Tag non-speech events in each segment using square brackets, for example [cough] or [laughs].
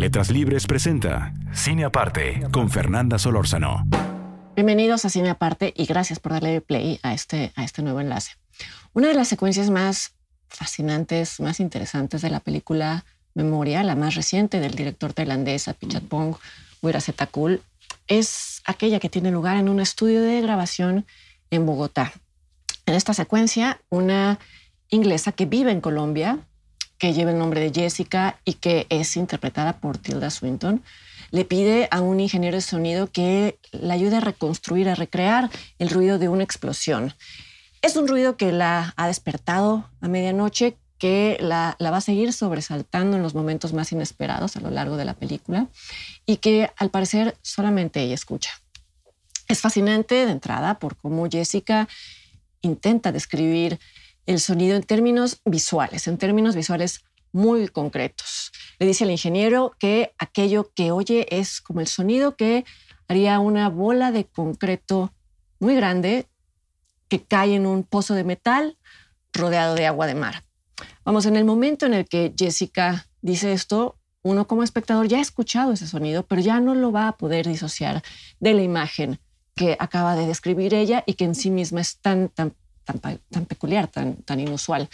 Letras Libres presenta Cine Aparte con Fernanda Solórzano. Bienvenidos a Cine Aparte y gracias por darle play a este, a este nuevo enlace. Una de las secuencias más fascinantes, más interesantes de la película Memoria, la más reciente del director tailandés Apichatpong Weerasethakul, es aquella que tiene lugar en un estudio de grabación en Bogotá. En esta secuencia, una inglesa que vive en Colombia, que lleva el nombre de Jessica y que es interpretada por Tilda Swinton, le pide a un ingeniero de sonido que la ayude a reconstruir, a recrear el ruido de una explosión. Es un ruido que la ha despertado a medianoche, que la, la, va a seguir sobresaltando en los momentos más inesperados a lo largo de la película y que al parecer solamente ella escucha. Es fascinante de entrada por cómo Jessica intenta describir el sonido en términos visuales, en términos visuales muy concretos. Le dice al ingeniero que aquello que oye es como el sonido que haría una bola de concreto muy grande que cae en un pozo de metal rodeado de agua de mar. Vamos, en el momento en el que Jessica dice esto, uno como espectador ya ha escuchado ese sonido, pero ya no lo va a poder disociar de la imagen que acaba de describir ella y que en sí misma es tan, tan tan, peculiar, tan, tan inusual.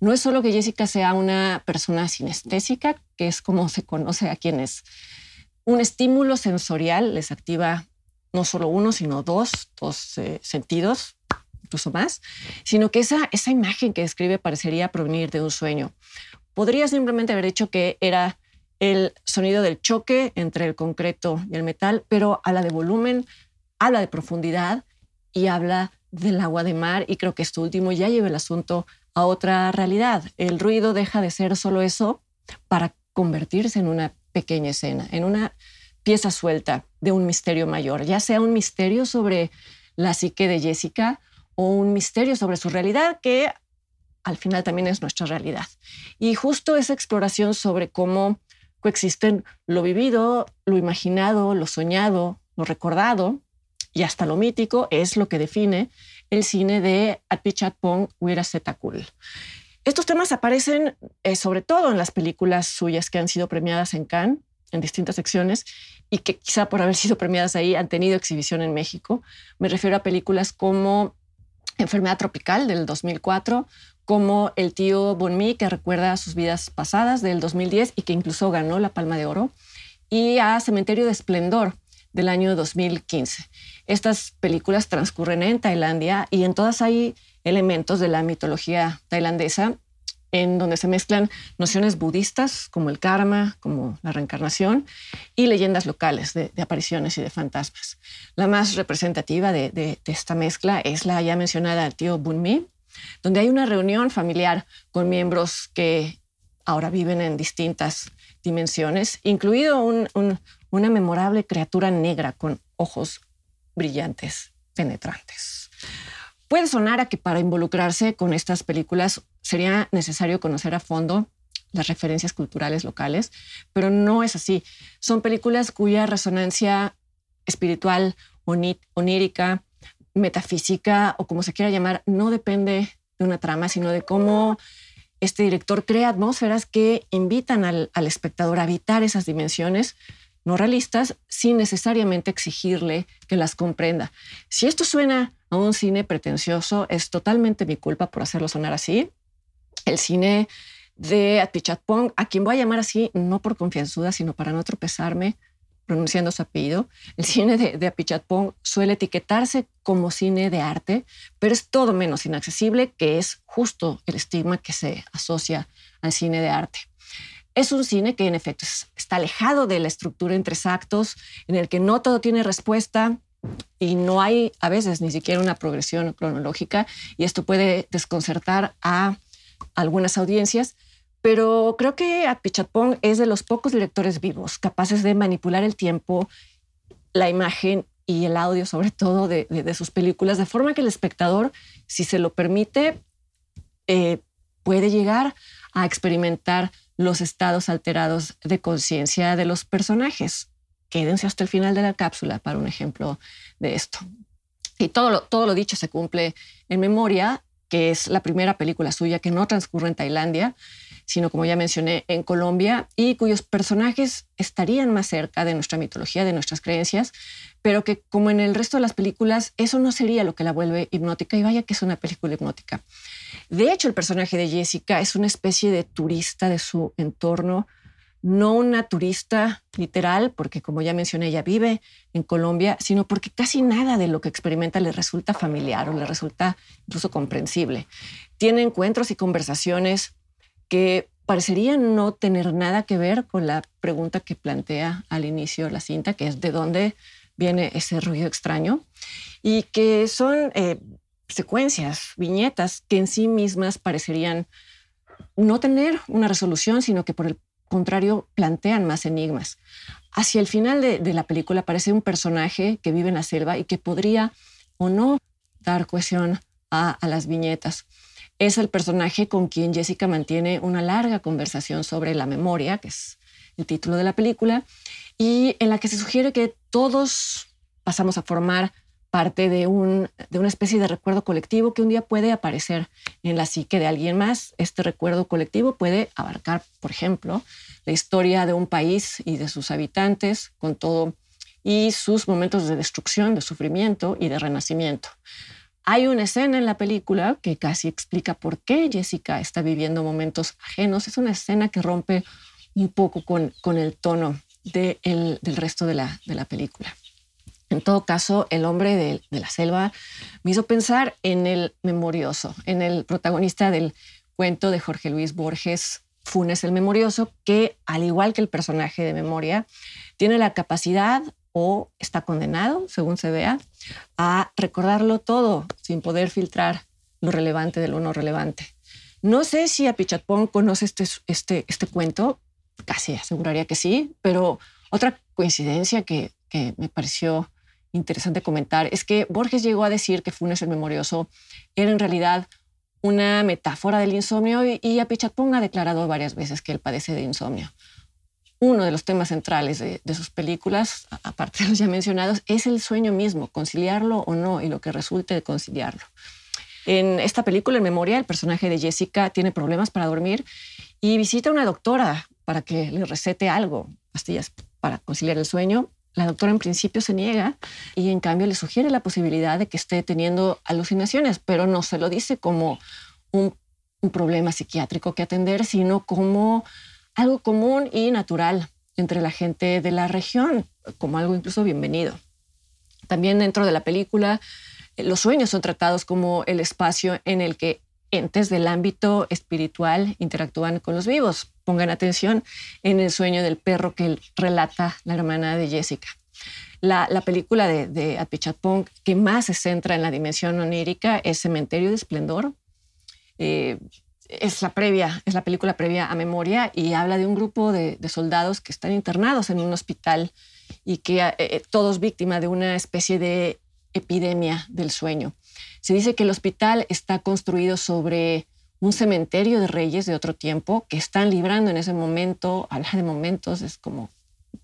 No es solo que Jessica sea una persona sinestésica, que es como se conoce a quienes un estímulo sensorial les activa no solo uno, sino dos, dos eh, sentidos, incluso más, sino que esa, esa imagen que describe parecería provenir de un sueño. Podría simplemente haber dicho que era el sonido del choque entre el concreto y el metal, pero habla de volumen, habla de profundidad y habla del agua de mar y creo que esto último ya lleva el asunto a otra realidad. El ruido deja de ser solo eso para convertirse en una pequeña escena, en una pieza suelta de un misterio mayor, ya sea un misterio sobre la psique de Jessica o un misterio sobre su realidad que al final también es nuestra realidad. Y justo esa exploración sobre cómo coexisten lo vivido, lo imaginado, lo soñado, lo recordado, y hasta lo mítico es lo que define el cine de Apichatpong Weerasethakul. Estos temas aparecen eh, sobre todo en las películas suyas que han sido premiadas en Cannes en distintas secciones y que quizá por haber sido premiadas ahí han tenido exhibición en México. Me refiero a películas como Enfermedad Tropical del 2004, como El tío Bonmi, que recuerda sus vidas pasadas del 2010 y que incluso ganó la Palma de Oro, y a Cementerio de Esplendor del año 2015. Estas películas transcurren en Tailandia y en todas hay elementos de la mitología tailandesa en donde se mezclan nociones budistas como el karma, como la reencarnación, y leyendas locales de, apariciones y de fantasmas. La más representativa de, esta mezcla es la ya mencionada tío Bunmi, donde hay una reunión familiar con miembros que ahora viven en distintas dimensiones, incluido un, una memorable criatura negra con ojos brillantes, penetrantes. Puede sonar a que para involucrarse con estas películas sería necesario conocer a fondo las referencias culturales locales, pero no es así. Son películas cuya resonancia espiritual, onírica, metafísica o como se quiera llamar, no depende de una trama, sino de cómo este director crea atmósferas que invitan al, al espectador a habitar esas dimensiones no realistas sin necesariamente exigirle que las comprenda. Si esto suena a un cine pretencioso, es totalmente mi culpa por hacerlo sonar así. El cine de Atichatpong, a quien voy a llamar así, no por confianzuda, sino para no tropezarme pronunciando su apellido. El cine de, de Apichatpong suele etiquetarse como cine de arte, pero es todo menos inaccesible, que es justo el estigma que se asocia al cine de arte. Es un cine que en efecto está alejado de la estructura en tres actos, en el que no todo tiene respuesta y no hay a veces ni siquiera una progresión cronológica y esto puede desconcertar a algunas audiencias, Pero creo que Apichatpong es de los pocos directores vivos capaces de manipular el tiempo, la imagen y el audio, sobre todo de, sus películas, de forma que el espectador, si se lo permite, eh, puede llegar a experimentar los estados alterados de conciencia de los personajes. Quédense hasta el final de la cápsula para un ejemplo de esto. Y todo lo, todo lo dicho se cumple en memoria, que es la primera película suya que no transcurre en Tailandia, sino como ya mencioné, en Colombia, y cuyos personajes estarían más cerca de nuestra mitología, de nuestras creencias, pero que como en el resto de las películas, eso no sería lo que la vuelve hipnótica, y vaya que es una película hipnótica. De hecho, el personaje de Jessica es una especie de turista de su entorno, no una turista literal, porque como ya mencioné, ella vive en Colombia, sino porque casi nada de lo que experimenta le resulta familiar o le resulta incluso comprensible. Tiene encuentros y conversaciones que parecerían no tener nada que ver con la pregunta que plantea al inicio la cinta, que es de dónde viene ese ruido extraño, y que son eh, secuencias, viñetas que en sí mismas parecerían no tener una resolución, sino que por el contrario plantean más enigmas. Hacia el final de, la película aparece un personaje que vive en la selva y que podría o no dar cohesión a las viñetas es el personaje con quien Jessica mantiene una larga conversación sobre la memoria, que es el título de la película, y en la que se sugiere que todos pasamos a formar parte de, un, de una especie de recuerdo colectivo que un día puede aparecer en la psique de alguien más. Este recuerdo colectivo puede abarcar, por ejemplo, la historia de un país y de sus habitantes, con todo y sus momentos de destrucción, de sufrimiento y de renacimiento. Hay una escena en la película que casi explica por qué Jessica está viviendo momentos ajenos. Es una escena que rompe un poco con, con el tono del resto de la, de la película. En todo caso, el hombre de, de, la selva me hizo pensar en el memorioso, en el protagonista del cuento de Jorge Luis Borges, Funes el Memorioso, que al igual que el personaje de memoria, tiene la capacidad o está condenado, según se vea, a recordarlo todo sin poder filtrar lo relevante de lo no relevante. No sé si Apichatpong conoce este, este, este cuento, casi aseguraría que sí, pero otra coincidencia que, que me pareció interesante comentar es que Borges llegó a decir que Funes el Memorioso era en realidad una metáfora del insomnio y, y Apichatpong ha declarado varias veces que él padece de insomnio uno de los temas centrales de, sus películas, aparte de los ya mencionados, es el sueño mismo, conciliarlo o no, y lo que resulte de conciliarlo. En esta película, en memoria, el personaje de Jessica tiene problemas para dormir y visita a una doctora para que le recete algo, pastillas para conciliar el sueño. La doctora en principio se niega y en cambio le sugiere la posibilidad de que esté teniendo alucinaciones, pero no se lo dice como un problema psiquiátrico que atender, sino como algo común y natural entre la gente de la región, como algo incluso bienvenido. También dentro de la película, eh, los sueños son tratados como el espacio en el que entes del ámbito espiritual interactúan con los vivos. Pongan atención en el sueño del perro que relata la hermana de Jessica. La, película de, de Apichatpong que más se centra en la dimensión onírica es Cementerio de Esplendor. Eh, es la previa, es la película previa a Memoria y habla de un grupo de, soldados que están internados en un hospital y que eh, eh, todos víctimas de una especie de epidemia del sueño. Se dice que el hospital está construido sobre un cementerio de reyes de otro tiempo que están librando en ese momento, habla de momentos, es como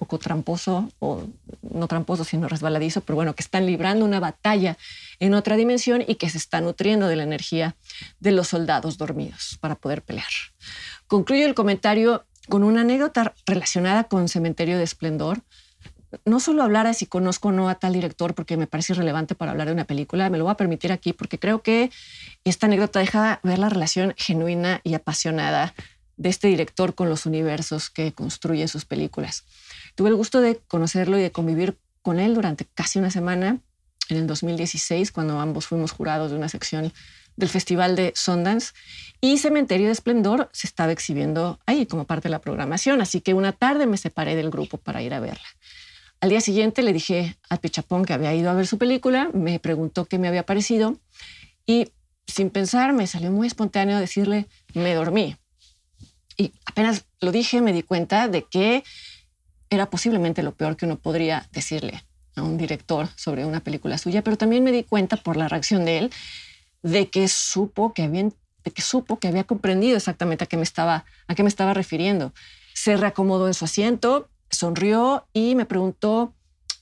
poco tramposo, o no tramposo, sino resbaladizo, pero bueno, que están librando una batalla en otra dimensión y que se está nutriendo de la energía de los soldados dormidos para poder pelear. Concluyo el comentario con una anécdota relacionada con Cementerio de Esplendor. No solo hablar de si conozco o no a tal director porque me parece irrelevante para hablar de una película, me lo voy a permitir aquí porque creo que esta anécdota deja ver la relación genuina y apasionada de este director con los universos que construye sus películas. Tuve el gusto de conocerlo y de convivir con él durante casi una semana en el 2016, cuando ambos fuimos jurados de una sección del Festival de Sundance. Y Cementerio de Esplendor se estaba exhibiendo ahí como parte de la programación, así que una tarde me separé del grupo para ir a verla. Al día siguiente le dije a Pichapón que había ido a ver su película, me preguntó qué me había parecido y sin pensar me salió muy espontáneo decirle, me dormí. Y apenas lo dije, me di cuenta de que era posiblemente lo peor que uno podría decirle a un director sobre una película suya, pero también me di cuenta por la reacción de él de que supo que había, que supo que había comprendido exactamente a qué me estaba, a qué me estaba refiriendo. Se reacomodó en su asiento, sonrió y me preguntó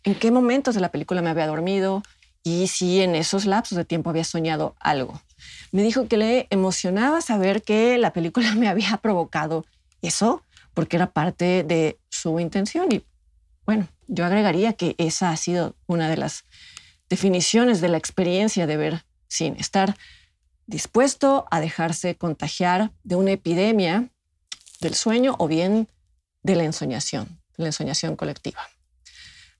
en qué momentos de la película me había dormido y si en esos lapsos de tiempo había soñado algo. Me dijo que le emocionaba saber que la película [laughs] me había provocado eso porque era parte de su intención y bueno, yo agregaría que esa ha sido una de las definiciones de la experiencia de ver sin estar dispuesto a dejarse contagiar de una epidemia del sueño o bien de la ensoñación, la ensoñación colectiva.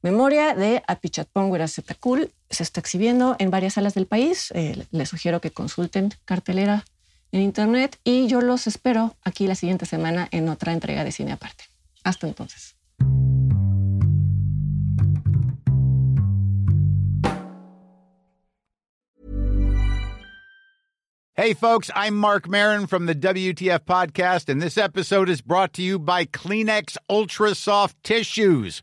Memoria de Apichatpong Huirazetakul se está exhibiendo en varias salas del país. Eh, les sugiero que consulten cartelera en internet y yo los espero aquí la siguiente semana en otra entrega de Cine Aparte. Hasta entonces. Hey, folks, I'm Mark Marin from the WTF Podcast, and this episode is brought to you by Kleenex Ultra Soft Tissues,